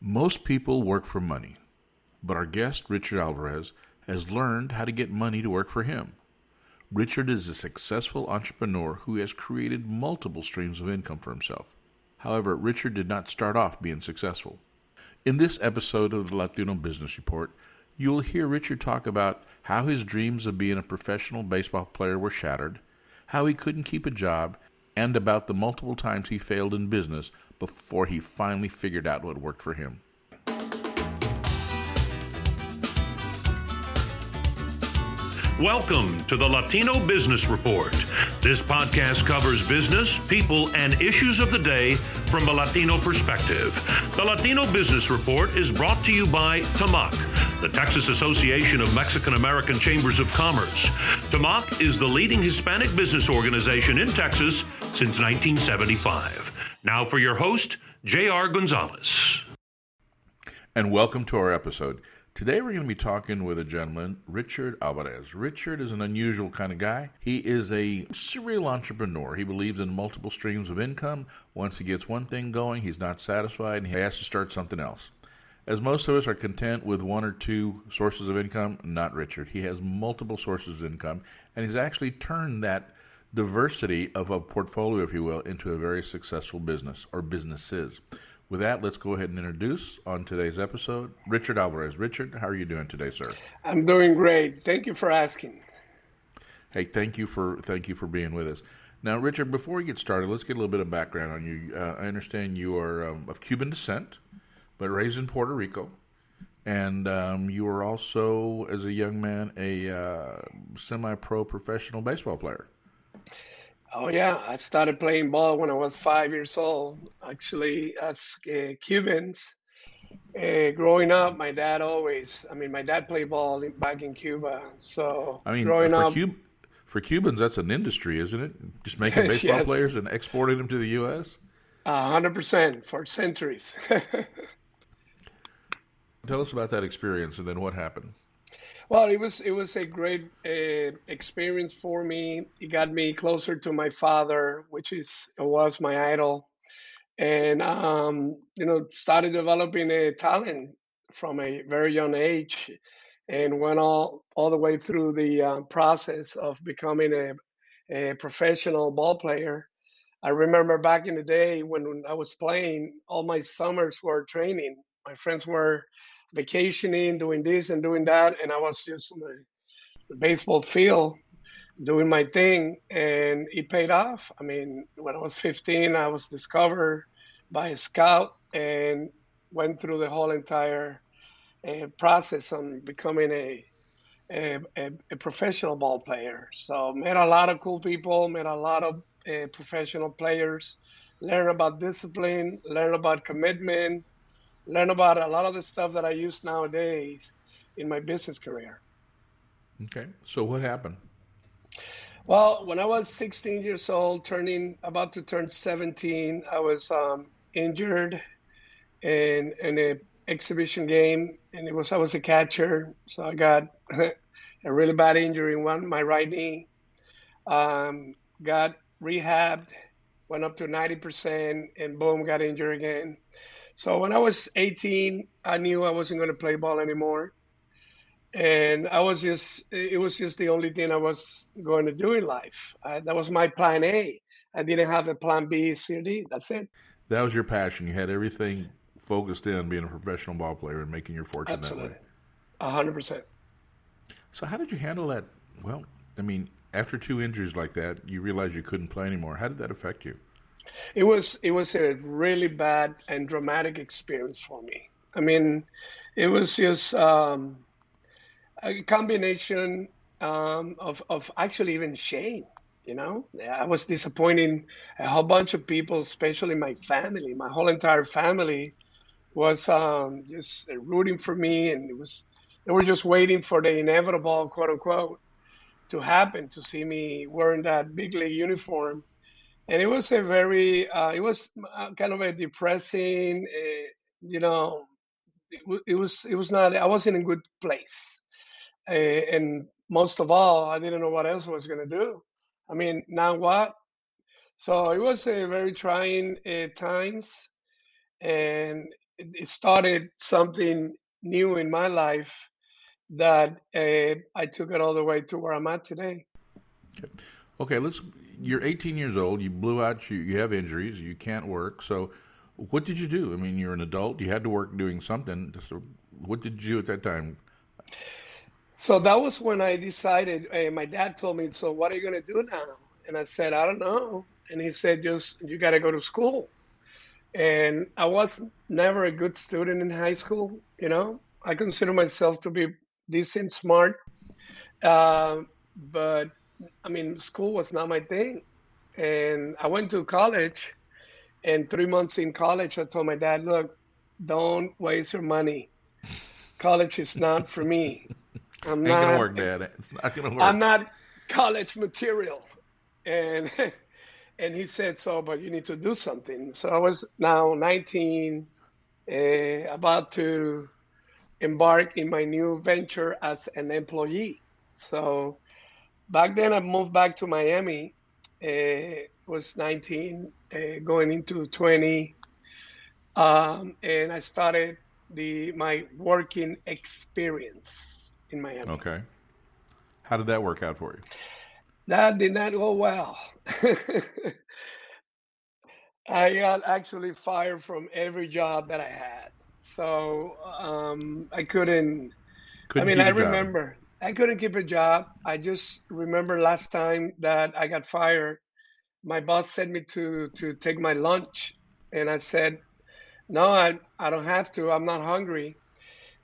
Most people work for money, but our guest, Richard Alvarez, has learned how to get money to work for him. Richard is a successful entrepreneur who has created multiple streams of income for himself. However, Richard did not start off being successful. In this episode of the Latino Business Report, you will hear Richard talk about how his dreams of being a professional baseball player were shattered, how he couldn't keep a job, and about the multiple times he failed in business before he finally figured out what worked for him. Welcome to the Latino Business Report. This podcast covers business, people, and issues of the day from a Latino perspective. The Latino Business Report is brought to you by TAMAC, the Texas Association of Mexican American Chambers of Commerce. TAMAC is the leading Hispanic business organization in Texas since 1975. Now for your host, J.R. Gonzalez. And welcome to our episode. Today we're going to be talking with a gentleman, Richard Alvarez. Richard is an unusual kind of guy. He is a serial entrepreneur. He believes in multiple streams of income. Once he gets one thing going, he's not satisfied and he has to start something else. As most of us are content with one or two sources of income, not Richard. He has multiple sources of income and he's actually turned that diversity of a portfolio, if you will, into a very successful business or businesses. With that, let's go ahead and introduce on today's episode Richard Alvarez. Richard, how are you doing today, sir? I'm doing great. Thank you for asking. Hey, thank you for thank you for being with us. Now, Richard, before we get started, let's get a little bit of background on you. Uh, I understand you are um, of Cuban descent, but raised in Puerto Rico, and um, you were also, as a young man, a uh, semi-pro professional baseball player. Oh yeah, I started playing ball when I was five years old. Actually, as uh, Cubans, uh, growing up, my dad always. I mean, my dad played ball back in Cuba. So I mean, growing for, up, Cub- for Cubans, that's an industry, isn't it? Just making baseball Yes. players and exporting them to the U.S. hundred percent for centuries. Tell us about that experience, and then what happened. Well, it was it was a great uh, experience for me. It got me closer to my father, which is was my idol, and um, you know started developing a talent from a very young age and went all all the way through the uh, process of becoming a, a professional ball player. I remember back in the day when I was playing, all my summers were training. My friends were vacationing, doing this and doing that, and I was just on the, the baseball field doing my thing, and it paid off. I mean, when I was 15, I was discovered by a scout and went through the whole entire uh, process on becoming a, a, a, a professional ball player. So met a lot of cool people, met a lot of uh, professional players, learn about discipline, learn about commitment, learn about a lot of the stuff that I use nowadays in my business career. Okay, so what happened? Well, when I was 16 years old, turning about to turn 17, I was um, injured in in a exhibition game, and it was I was a catcher, so I got a really bad injury in one my right knee. Um, got rehabbed, went up to 90%, and boom, got injured again. So when I was 18, I knew I wasn't going to play ball anymore and I was just it was just the only thing I was going to do in life. Uh, that was my plan A. I didn't have a plan B, C, or D. That's it. That was your passion. You had everything focused in being a professional ball player and making your fortune Absolutely, that way. a hundred percent. So how did you handle that? Well, I mean, after two injuries like that, you realized you couldn't play anymore. How did that affect you? It was it was a really bad and dramatic experience for me. I mean, it was just um, a combination um, of of actually even shame. You know, I was disappointing a whole bunch of people, especially my family. My whole entire family was um, just rooting for me, and it was they were just waiting for the inevitable, quote unquote, to happen to see me wearing that big league uniform. And it was a very, uh, it was uh, kind of a depressing, uh, you know, it, wa- it was, it was not, I wasn't in a good place. Uh, and most of all, I didn't know what else I was going to do. I mean, now what? So it was a very trying uh, times, and it started something new in my life that uh, I took it all the way to where I'm at today. Okay, let's. You're 18 years old. You blew out. You you have injuries. You can't work. So, what did you do? I mean, you're an adult. You had to work doing something. So, what did you do at that time? So that was when I decided. Uh, my dad told me, "So what are you going to do now?" And I said, "I don't know." And he said, "Just you got to go to school." And I was never a good student in high school. You know, I consider myself to be decent, smart, uh, but I mean, school was not my thing. And I went to college, and three months in college, I told my dad, "Look, don't waste your money. College is not for me. I'm Ain't not gonna work, Dad. It's not gonna work. I'm not college material." And and he said, "So, but you need to do something." So I was now 19, uh, about to embark in my new venture as an employee. So back then I moved back to Miami. Uh, was 19, uh, going into 20, um, and I started the my working experience in Miami. Okay. How did that work out for you? That did not go well. I got actually fired from every job that I had. So um, I couldn't. couldn't I mean, I remember I couldn't keep a job. I just remember last time that I got fired, my boss sent me to to take my lunch, and I said, "No, I I don't have to. I'm not hungry."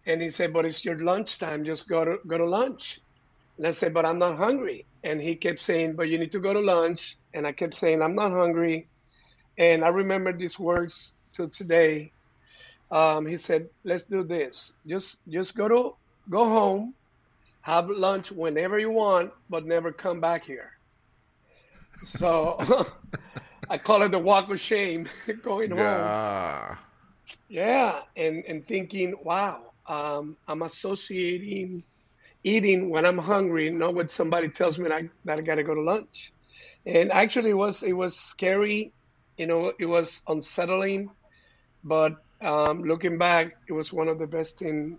And he said, "But it's your lunchtime. Just go to go to lunch." And I said, "But I'm not hungry." And he kept saying, "But you need to go to lunch." And I kept saying, "I'm not hungry." And I remember these words till today. Um, he said, "Let's do this. Just just go to go home have lunch whenever you want, but never come back here. So I call it the walk of shame going yeah. home. Yeah, and and thinking, wow, um, I'm associating eating when I'm hungry, not when somebody tells me that I, that I got to go to lunch. And actually, it was it was scary, you know, it was unsettling, but um, looking back, it was one of the best things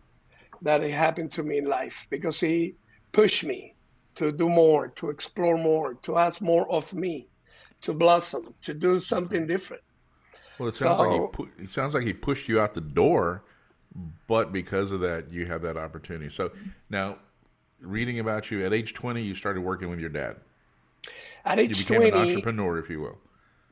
that it happened to me in life because he pushed me to do more, to explore more, to ask more of me, to blossom, to do something different. Well, it sounds so, like he pu- it sounds like he pushed you out the door, but because of that, you have that opportunity. So now, reading about you at age twenty, you started working with your dad. At age you became 20, an entrepreneur, if you will.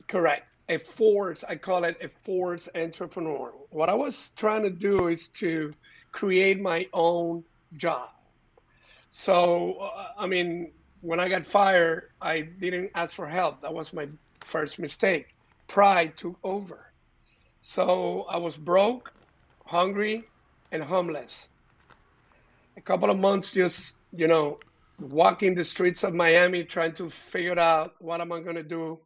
Correct. A force, I call it a force entrepreneur. What I was trying to do is to create my own job. So, uh, I mean, when I got fired, I didn't ask for help. That was my first mistake. Pride took over. So I was broke, hungry, and homeless. A couple of months just, you know, walking the streets of Miami trying to figure out what am I going to do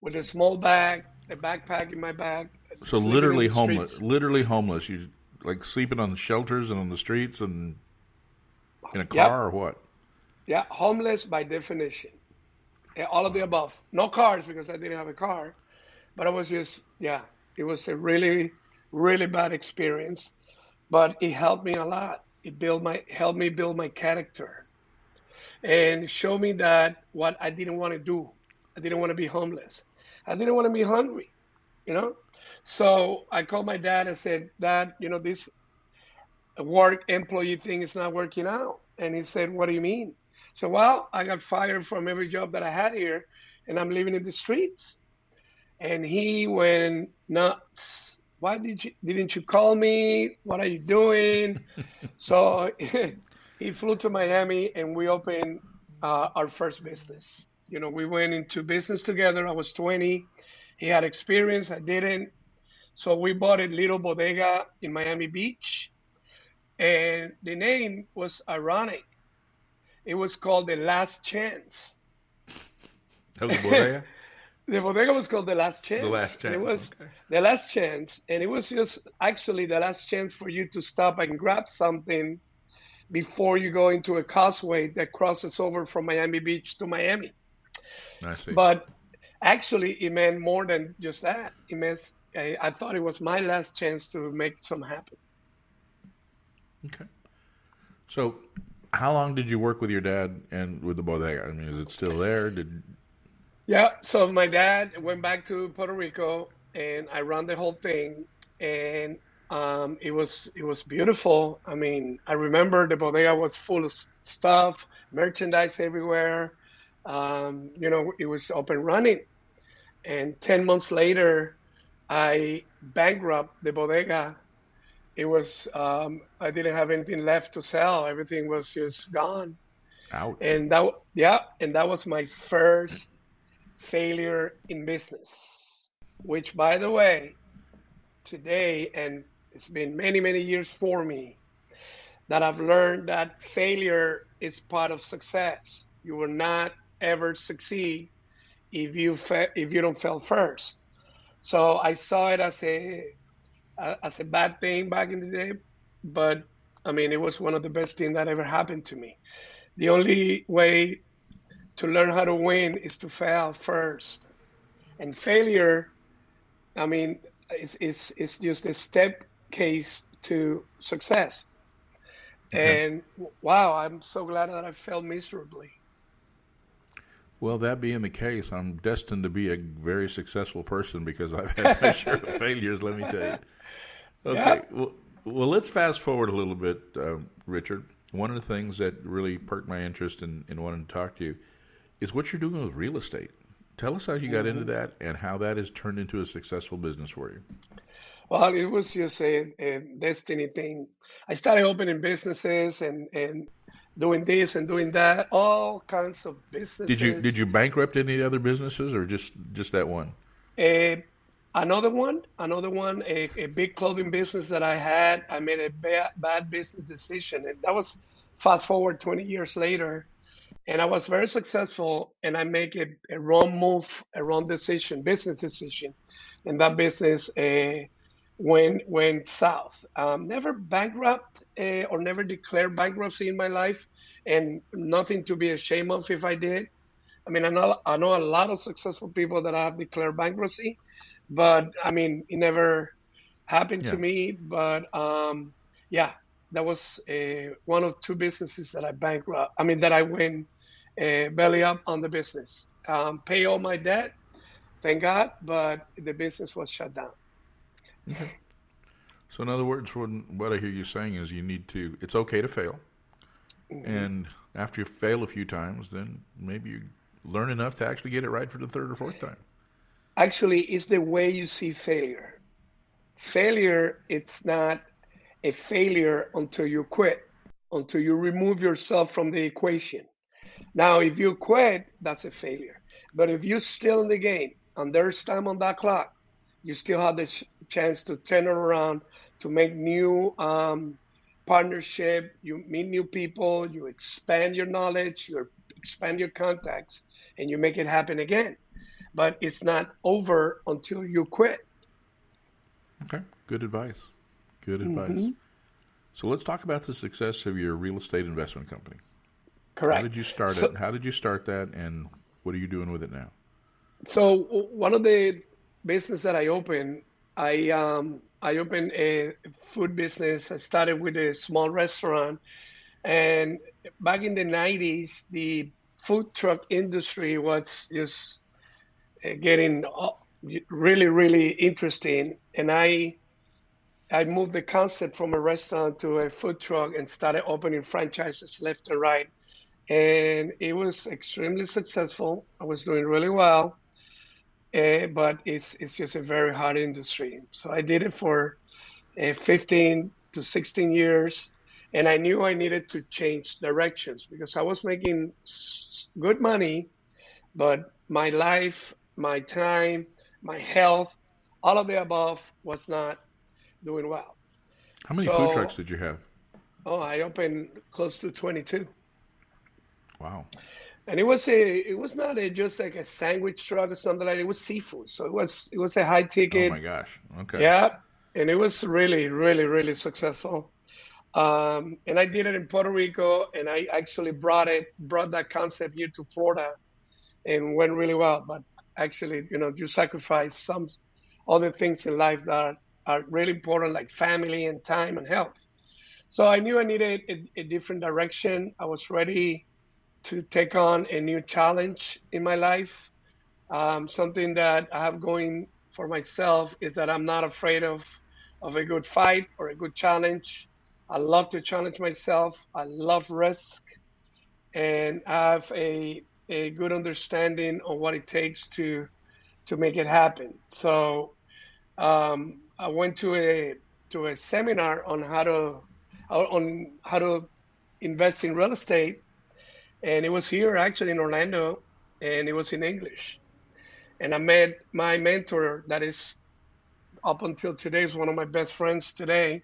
with a small bag, a backpack in my bag. So literally homeless, literally homeless. You like sleeping on the shelters and on the streets and in a car yep. or what? Yeah, homeless by definition. Yeah, all of the above. No cars because I didn't have a car, but I was just yeah. It was a really, really bad experience, but it helped me a lot. It built my helped me build my character, and show me that what I didn't want to do. I didn't want to be homeless. I didn't want to be hungry. You know, so I called my dad and said, Dad, you know, this work employee thing is not working out. And he said, What do you mean? So, well, I got fired from every job that I had here and I'm living in the streets. And he went nuts. Why did you didn't you call me? What are you doing? so he flew to Miami and we opened uh, our first business. You know, we went into business together. I was 20. He had experience. I didn't. So we bought a little bodega in Miami Beach, and the name was ironic. It was called the Last Chance. That was bodega. the bodega was called the Last Chance. The Last Chance. it was okay. the Last Chance, and it was just actually the last chance for you to stop and grab something before you go into a causeway that crosses over from Miami Beach to Miami. I see. But actually, it meant more than just that. It meant I, I thought it was my last chance to make some happen. Okay. So, how long did you work with your dad and with the bodega? I mean, is it still there? Did yeah. So my dad went back to Puerto Rico, and I ran the whole thing, and um, it was it was beautiful. I mean, I remember the bodega was full of stuff, merchandise everywhere. Um, you know, it was up and running. And ten months later, I bankrupt the bodega it was um, I didn't have anything left to sell. Everything was just gone. Ouch. And that yeah, and that was my first failure in business. Which by the way, today and it's been many many years for me that I've learned that failure is part of success. You will not ever succeed if you fa- if you don't fail first. So I saw it as a as a bad thing back in the day, but I mean, it was one of the best things that ever happened to me. The only way to learn how to win is to fail first. And failure, I mean, is, is, is just a step case to success. Okay. And wow, I'm so glad that I failed miserably. Well, that being the case, I'm destined to be a very successful person because I've had my share of failures, let me tell you. Okay. Yeah. Well, well, let's fast forward a little bit, uh, Richard. One of the things that really perked my interest in, in wanting to talk to you is what you're doing with real estate. Tell us how you got mm-hmm. into that and how that has turned into a successful business for you. Well, it was just a, a destiny thing. I started opening businesses and, and doing this and doing that, all kinds of businesses. Did you did you bankrupt any other businesses or just just that one? Uh, Another one, another one, a, a big clothing business that I had. I made a bad, bad business decision, and that was fast forward 20 years later, and I was very successful. And I make a, a wrong move, a wrong decision, business decision, and that business uh, went went south. Um, never bankrupt uh, or never declared bankruptcy in my life, and nothing to be ashamed of if I did. I mean, I know I know a lot of successful people that have declared bankruptcy, but I mean, it never happened yeah. to me. But um, yeah, that was uh, one of two businesses that I bankrupt. I mean, that I went uh, belly up on the business, um, pay all my debt, thank God, but the business was shut down. Okay. So, in other words, what I hear you saying is you need to. It's okay to fail, mm-hmm. and after you fail a few times, then maybe you learn enough to actually get it right for the third or fourth time actually it's the way you see failure. Failure, it's not a failure until you quit, until you remove yourself from the equation. Now, if you quit, that's a failure. But if you're still in the game and there's time on that clock, you still have the ch- chance to turn around, to make new um, partnership. You meet new people, you expand your knowledge, you expand your contacts, and you make it happen again but it's not over until you quit. Okay, good advice. Good advice. Mm-hmm. So let's talk about the success of your real estate investment company. Correct. How did you start so, it? How did you start that, and what are you doing with it now? So one of the business that I opened, I um, I opened a food business. I started with a small restaurant, and back in the '90s, the food truck industry was just getting uh, really really interesting. And i i moved the concept from a restaurant to a food truck and started opening franchises left and right. And it was extremely successful. I was doing really well uh, but it's it's just a very hard industry so i did it for uh, 15 to 16 years and i knew i needed to change directions because i was making good money but my life my time, my health, all of the above was not doing well. How many so, food trucks did you have? Oh, I opened close to 22. Wow. And it was a it was not a just like a sandwich truck or something like that. It was seafood. So it was it was a high ticket. Oh my gosh. Okay. Yeah. And it was really, really, really successful. Um, and I did it in Puerto Rico and I actually brought it brought that concept here to Florida and went really well. But actually, you know, you sacrifice some other things in life that are really important, like family and time and health. So I knew I needed a, a different direction. I was ready to take on a new challenge in my life. Um, something that I have going for myself is that I'm not afraid of of a good fight or a good challenge. I love to challenge myself. I love risk, and I have a a good understanding of what it takes to to make it happen. So um, I went to a to a seminar on how to on how to invest in real estate, and it was here actually in Orlando, and it was in English. And I met my mentor that is up until today is one of my best friends today,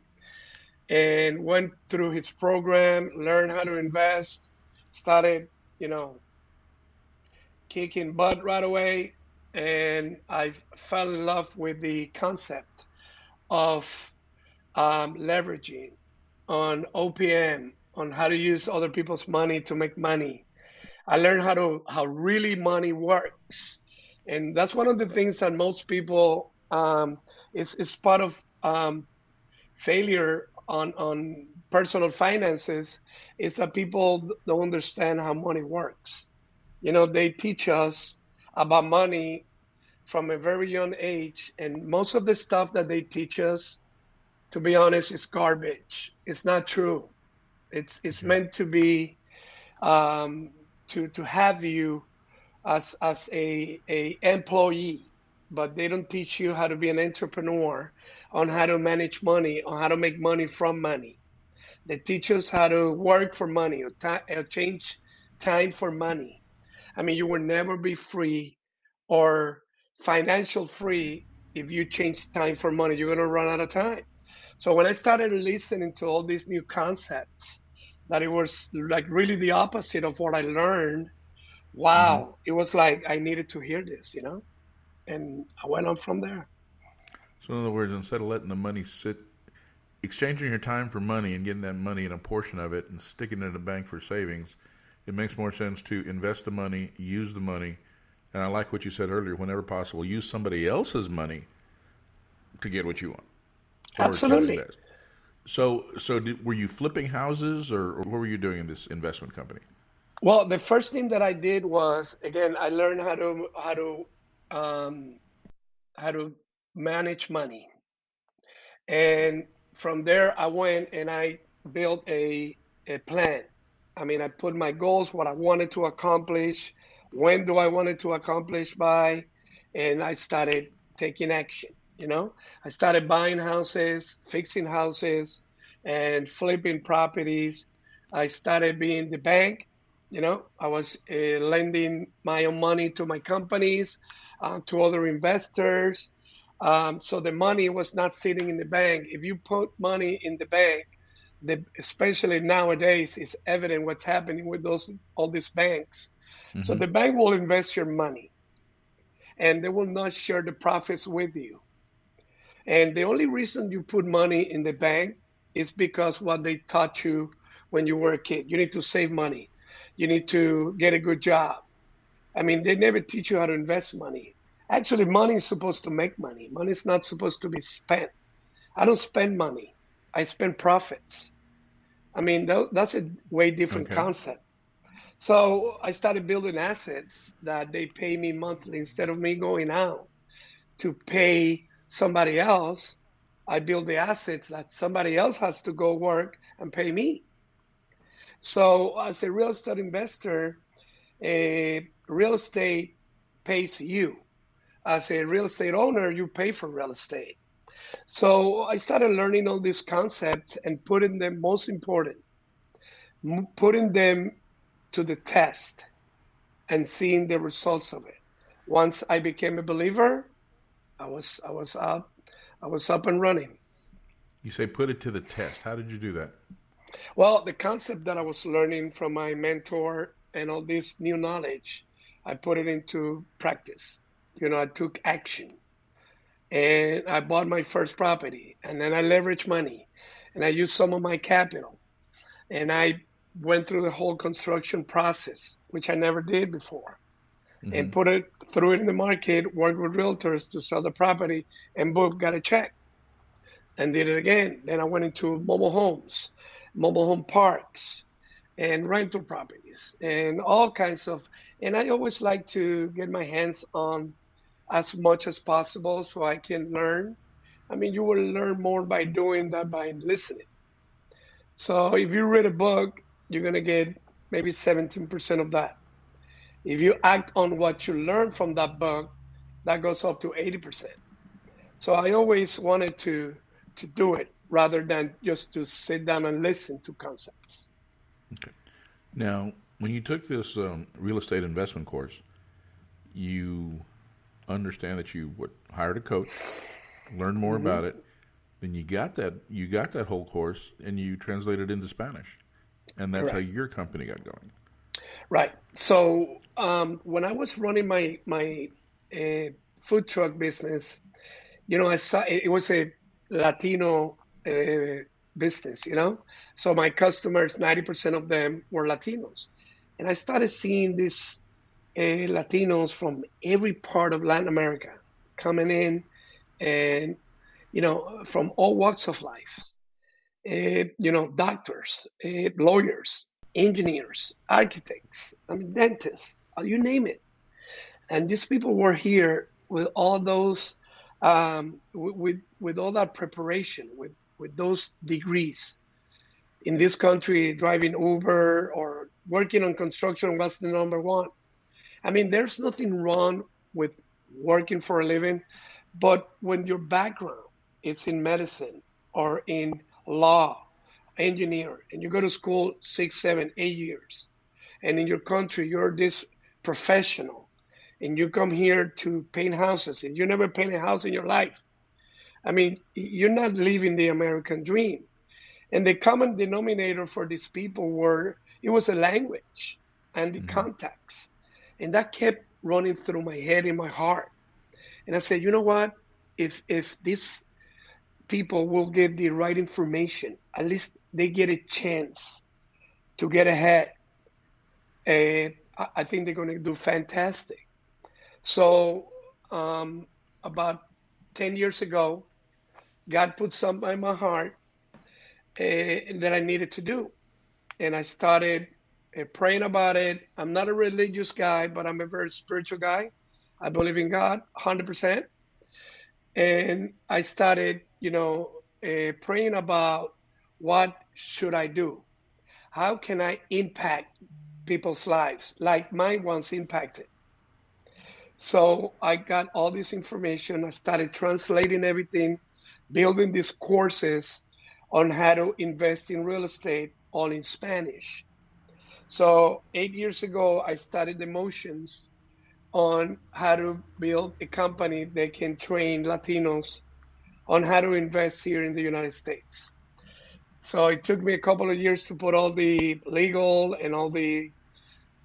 and went through his program, learned how to invest, started, you know, kicking butt right away, and I fell in love with the concept of um, leveraging on OPM, on how to use other people's money to make money. I learned how to how really money works, and that's one of the things that most people um, is is part of um, failure on on personal finances is that people don't understand how money works. You know, they teach us about money from a very young age, and most of the stuff that they teach us, to be honest, is garbage. It's not true. It's it's okay. meant to be um, to to have you as as a a employee, but they don't teach you how to be an entrepreneur, on how to manage money, on how to make money from money. They teach us how to work for money or, t- or change time for money. I mean, you will never be free or financial free if you change time for money. You're going to run out of time. So when I started listening to all these new concepts, that it was like really the opposite of what I learned. Wow, mm-hmm. it was like I needed to hear this, you know, and I went on from there. So in other words, instead of letting the money sit, exchanging your time for money and getting that money and a portion of it and sticking it in a bank for savings, it makes more sense to invest the money, use the money, and I like what you said earlier. Whenever possible, use somebody else's money to get what you want. Absolutely. So, so did, were you flipping houses, or, or, what were you doing in this investment company? Well, the first thing that I did was again I learned how to how to um, how to manage money, and from there I went and I built a a plan I mean, I put my goals, what I wanted to accomplish, when do I wanted to accomplish by, and I started taking action. You know, I started buying houses, fixing houses, and flipping properties. I started being the bank. You know, I was uh, lending my own money to my companies, uh, to other investors. Um, so the money was not sitting in the bank. If you put money in the bank, the, especially nowadays, it's evident what's happening with those all these banks. Mm-hmm. So the bank will invest your money, and they will not share the profits with you. And the only reason you put money in the bank is because what they taught you when you were a kid. You need to save money. You need to get a good job. I mean, they never teach you how to invest money. Actually, money is supposed to make money. Money is not supposed to be spent. I don't spend money. I spend profits. I mean, that's a way different okay. concept. So I started building assets that they pay me monthly instead of me going out to pay somebody else. I build the assets that somebody else has to go work and pay me. So as a real estate investor, a real estate pays you. As a real estate owner, you pay for real estate. So I started learning all these concepts and putting them, most important, putting them to the test and seeing the results of it. Once I became a believer, I was I was up I was up and running. You say put it to the test. How did you do that? Well, the concept that I was learning from my mentor and all this new knowledge, I put it into practice. You know, I took action and I bought my first property and then I leveraged money and I used some of my capital and I went through the whole construction process, which I never did before. Mm-hmm. and put it threw it in the market, worked with realtors to sell the property, and boom, got a check. And did it again. Then I went into mobile homes, mobile home parks, and rental properties, and all kinds of. And I always like to get my hands on as much as possible so I can learn. I mean, you will learn more by doing that by listening. So if you read a book, you're gonna get maybe 17% of that. If you act on what you learn from that book, that goes up to 80%. So I always wanted to to do it rather than just to sit down and listen to concepts. Okay. Now, when you took this um, real estate investment course, you understand that you what, hired a coach, learned more mm-hmm. about it, then you got that you got that whole course and you translated into Spanish, and that's Correct. how your company got going. Right. So um, when I was running my my uh, food truck business, you know, I saw it was a Latino uh, business, you know. So my customers, ninety percent of them were Latinos, and I started seeing these uh, Latinos from every part of Latin America coming in, and you know, from all walks of life. Uh, you know, doctors, uh, lawyers, engineers, architects, I mean, dentists, uh, you name it. And these people were here with all those, um, with, with all that preparation, with, with those degrees. In this country, driving Uber or working on construction was the number one. I mean, there's nothing wrong with working for a living, but when your background it's in medicine or in law engineer and you go to school six, seven, eight years, and in your country you're this professional, and you come here to paint houses and you never paint a house in your life. I mean, you're not living the American dream. And the common denominator for these people were it was a language and the mm-hmm. contacts. And that kept running through my head and my heart. And I said, you know what? If if this people will get the right information, at least they get a chance to get ahead. Uh, I think they're going to do fantastic. So, um, about 10 years ago, God put something in my heart uh, that I needed to do. And I started uh, praying about it. I'm not a religious guy, but I'm a very spiritual guy. I believe in God 100%. And I started you know, uh, praying about what should I do? How can I impact people's lives like mine once impacted? So I got all this information. I started translating everything, building these courses on how to invest in real estate, all in Spanish. So eight years ago, I started the motions on how to build a company that can train Latinos on how to invest here in the United States. So it took me a couple of years to put all the legal and all the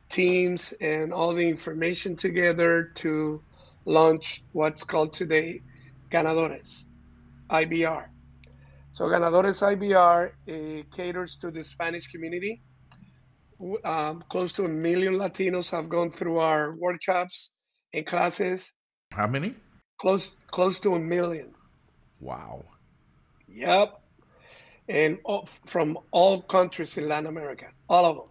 teams and all the information together to launch what's called today Ganadores, IBR. So Ganadores IBR uh, caters to the Spanish community. Um, close to a million Latinos have gone through our workshops and classes. How many? Close, close to a million. Wow. Yep. And from all countries in Latin America, all of them.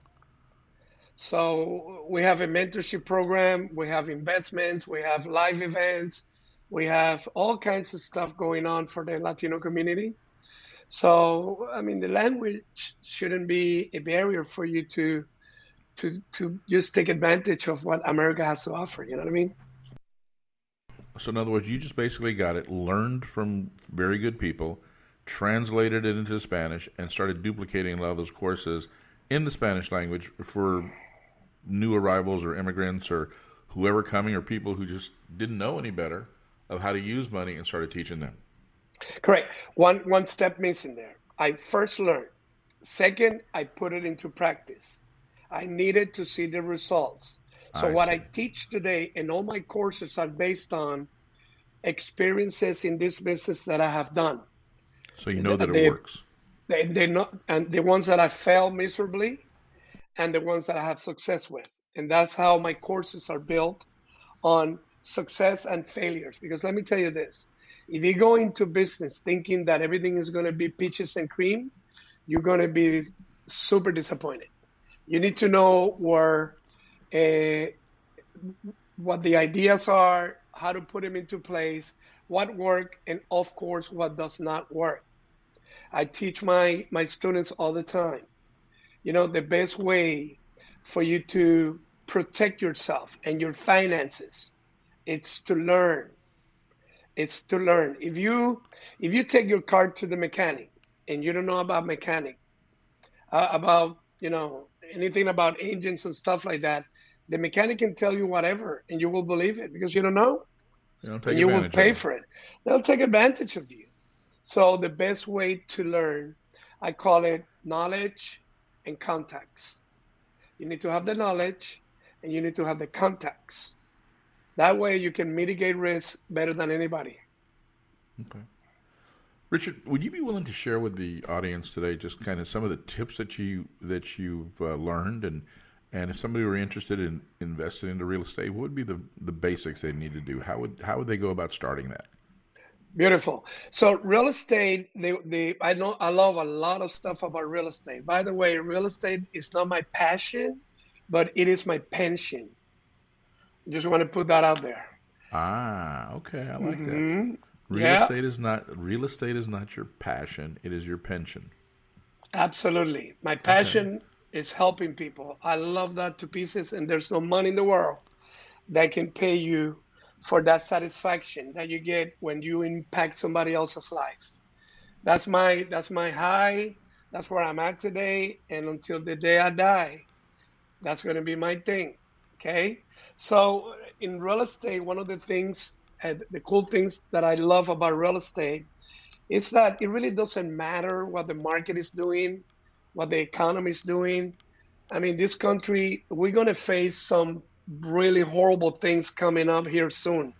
So we have a mentorship program, we have investments, we have live events, we have all kinds of stuff going on for the Latino community. So I mean, the language shouldn't be a barrier for you to to to just take advantage of what America has to offer. You know what I mean? So, in other words, you just basically got it, learned from very good people, translated it into Spanish, and started duplicating a lot of those courses in the Spanish language for new arrivals or immigrants or whoever coming or people who just didn't know any better of how to use money and started teaching them. Correct. One one step missing there. I first learned. Second, I put it into practice. I needed to see the results. So I what see. I teach today and all my courses are based on experiences in this business that I have done. So you know that they, it works. They they not and the ones that I failed miserably and the ones that I have success with. And that's how my courses are built on success and failures. Because let me tell you this if you go into business thinking that everything is going to be peaches and cream, you're going to be super disappointed. You need to know where, uh, what the ideas are, how to put them into place, what work, and of course, what does not work. I teach my, my students all the time. You know, the best way for you to protect yourself and your finances, it's to learn. It's to learn. If you if you take your car to the mechanic and you don't know about mechanic, uh, about you know anything about engines and stuff like that, the mechanic can tell you whatever and you will believe it because you don't know. and you will pay for it. They'll take advantage of you. So the best way to learn, I call it knowledge and contacts. You need to have the knowledge and you need to have the contacts. That way you can mitigate risk better than anybody. Okay. Richard, would you be willing to share with the audience today just kind of some of the tips that you that you've uh, learned and and if somebody were interested in investing into real estate, what would be the, the basics they need to do? How would how would they go about starting that? Beautiful. So real estate, the the I know I love a lot of stuff about real estate. By the way, real estate is not my passion, but it is my pension. Just want to put that out there. Ah, okay, I like Mhm. that. Real Yeah. estate is not real estate is not your passion; it is your pension. Absolutely. My passion is helping people. I love that to pieces, and there's no money in the world that can pay you for that satisfaction that you get when you impact somebody else's life. That's my that's my high. That's where I'm at today, and until the day I die, that's going to be my thing. Okay. So in real estate, one of the things, uh, the cool things that I love about real estate is that it really doesn't matter what the market is doing, what the economy is doing. I mean, this country, we're going to face some really horrible things coming up here soon.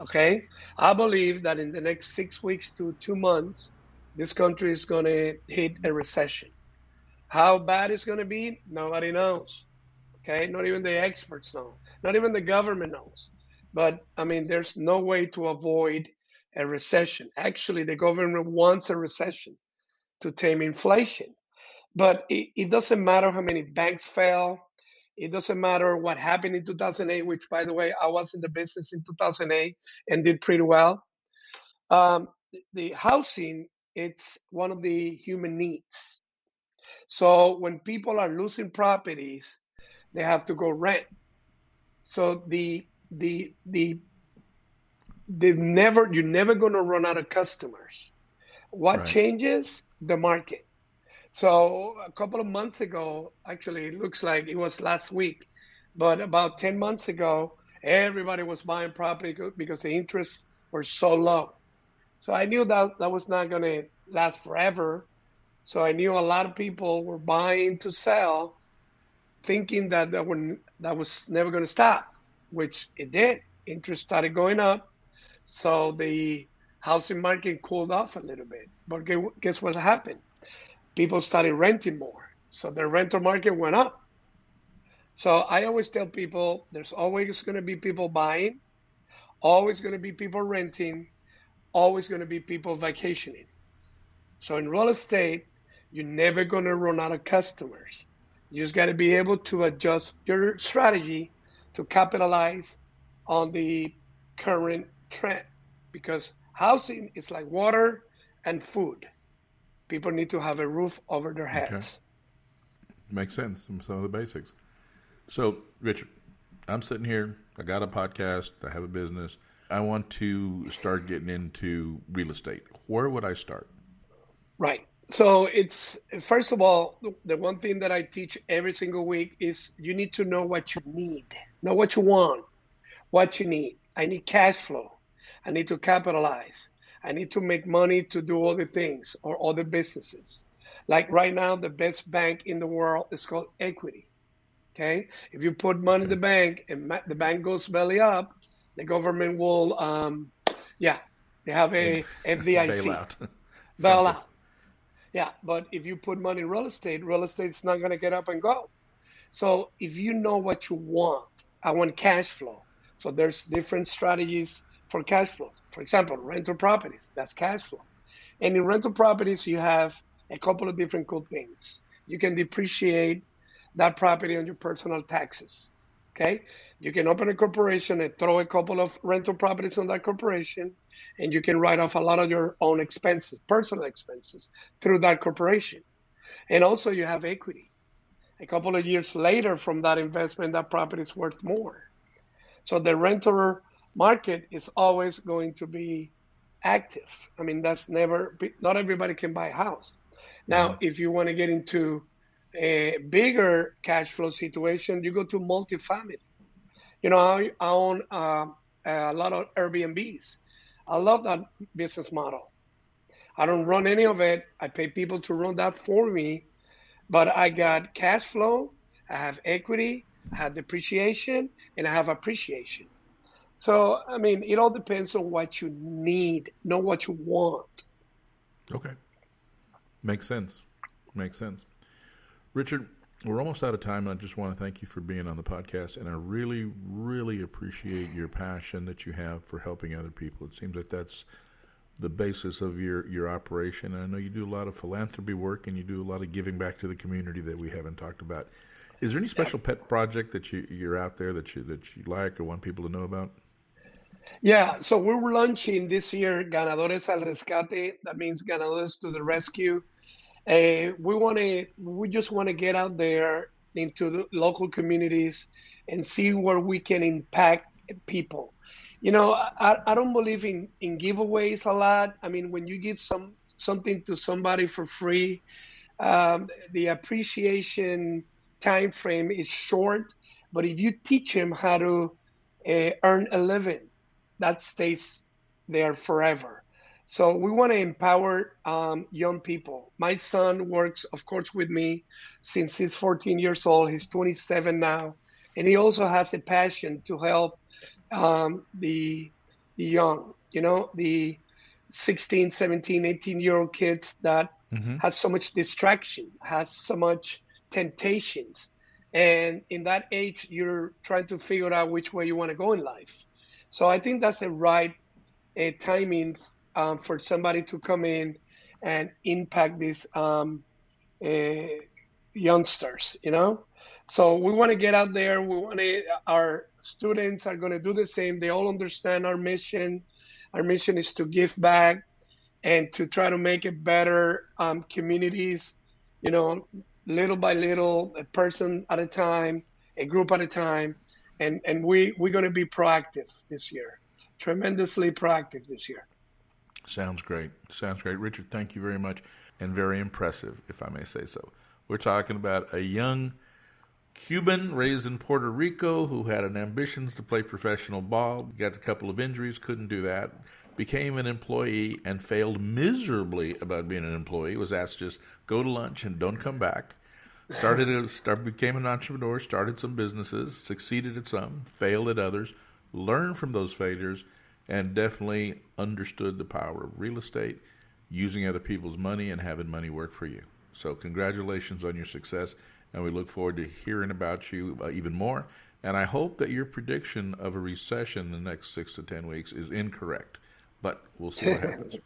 Okay. I believe that in the next six weeks to two months, this country is going to hit a recession. How bad it's going to be, nobody knows. Okay. Not even the experts know, not even the government knows. But I mean, there's no way to avoid a recession. Actually, the government wants a recession to tame inflation. But it, it doesn't matter how many banks fail. It doesn't matter what happened in 2008, which, by the way, I was in the business in 2008 and did pretty well. Um, the housing, it's one of the human needs. So when people are losing properties, they have to go rent. So the the the they've never you're never going to run out of customers. What Right. changes the market? So a couple of months ago, actually, it looks like it was last week, but about 10 months ago, everybody was buying property because the interests were so low. So I knew that that was not going to last forever. So I knew a lot of people were buying to sell, thinking that that, would, that was never going to stop, which it did. Interest started going up. So the housing market cooled off a little bit. But guess what happened? People started renting more. So the rental market went up. So I always tell people there's always going to be people buying, always going to be people renting, always going to be people vacationing. So in real estate, you're never going to run out of customers. You just got to be able to adjust your strategy to capitalize on the current trend because housing is like water and food. People need to have a roof over their heads. Makes sense. Some some of the basics. So, Richard, I'm sitting here. I got a podcast. I have a business. I want to start getting into real estate. Where would I start? Right. So it's first of all, the one thing that I teach every single week is you need to know what you need, know what you want, what you need. I need cash flow. I need to capitalize. I need to make money to do all the things or other businesses. Like right now, the best bank in the world is called equity. Okay. If you put money in the bank and ma- the bank goes belly up, the government will, um, yeah, they have a FDIC Bailout. bailout. Yeah, but if you put money in real estate, real estate's not going to get up and go. So if you know what you want, I want cash flow. So there's different strategies for cash flow. For example, rental properties, that's cash flow. And in rental properties, you have a couple of different cool things. You can depreciate that property on your personal taxes. Okay. You can open a corporation and throw a couple of rental properties on that corporation, and you can write off a lot of your own expenses, personal expenses, through that corporation. And also, you have equity. A couple of years later from that investment, that property is worth more. So the renter market is always going to be active. I mean, that's never, not everybody can buy a house. Now, if you want to get into a bigger cash flow situation, you go to multifamily. You know, I, I own uh, a lot of Airbnbs. I love that business model. I don't run any of it. I pay people to run that for me, but I got cash flow, I have equity, I have depreciation, and I have appreciation. So, I mean, it all depends on what you need, not what you want. Okay. Makes sense. Makes sense. Richard, we're almost out of time, and I just want to thank you for being on the podcast. And I really, really appreciate your passion that you have for helping other people. It seems like that's the basis of your, your operation. And I know you do a lot of philanthropy work and you do a lot of giving back to the community that we haven't talked about. Is there any special pet project that you, you're out there that you that you like or want people to know about? Yeah, so we were launching this year Ganadores al Rescate. That means Ganadores to the rescue. Uh, we want to, we just want to get out there into the local communities and see where we can impact people. You know, I, I don't believe in, in giveaways a lot. I mean, when you give some something to somebody for free, um, the appreciation time frame is short. But if you teach them how to uh, earn a living, that stays there forever. So we want to empower um, young people. My son works, of course, with me since he's 14 years old. He's 27 now, and he also has a passion to help um, the the young. You know, the 16, 17, 18 year old kids that mm-hmm. has so much distraction, has so much temptations, and in that age, you're trying to figure out which way you want to go in life. So I think that's a right a timing um, for somebody to come in and impact these um, uh, youngsters, you know? So we want to get out there. We want to, our students are going to do the same. They all understand our mission. Our mission is to give back and to try to make it better um, communities, you know, little by little, a person at a time, a group at a time. And, and we, we're going to be proactive this year, tremendously proactive this year. Sounds great. Sounds great. Richard, thank you very much. And very impressive, if I may say so. We're talking about a young Cuban raised in Puerto Rico who had an ambitions to play professional ball, got a couple of injuries, couldn't do that, became an employee and failed miserably about being an employee, was asked just go to lunch and don't come back. Started a, start, became an entrepreneur, started some businesses, succeeded at some, failed at others, learned from those failures, and definitely understood the power of real estate, using other people's money, and having money work for you. So, congratulations on your success, and we look forward to hearing about you uh, even more. And I hope that your prediction of a recession in the next six to ten weeks is incorrect, but we'll see what happens.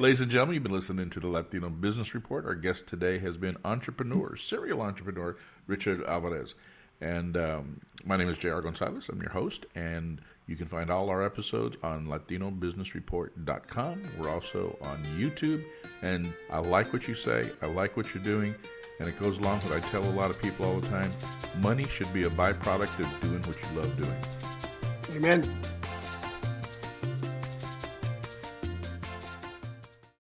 Ladies and gentlemen, you've been listening to the Latino Business Report. Our guest today has been entrepreneur, serial entrepreneur, Richard Alvarez. And um, my name is J.R. Gonzalez. I'm your host, and you can find all our episodes on LatinoBusinessReport.com. We're also on YouTube, and I like what you say. I like what you're doing, and it goes along with what I tell a lot of people all the time. Money should be a byproduct of doing what you love doing. Amen.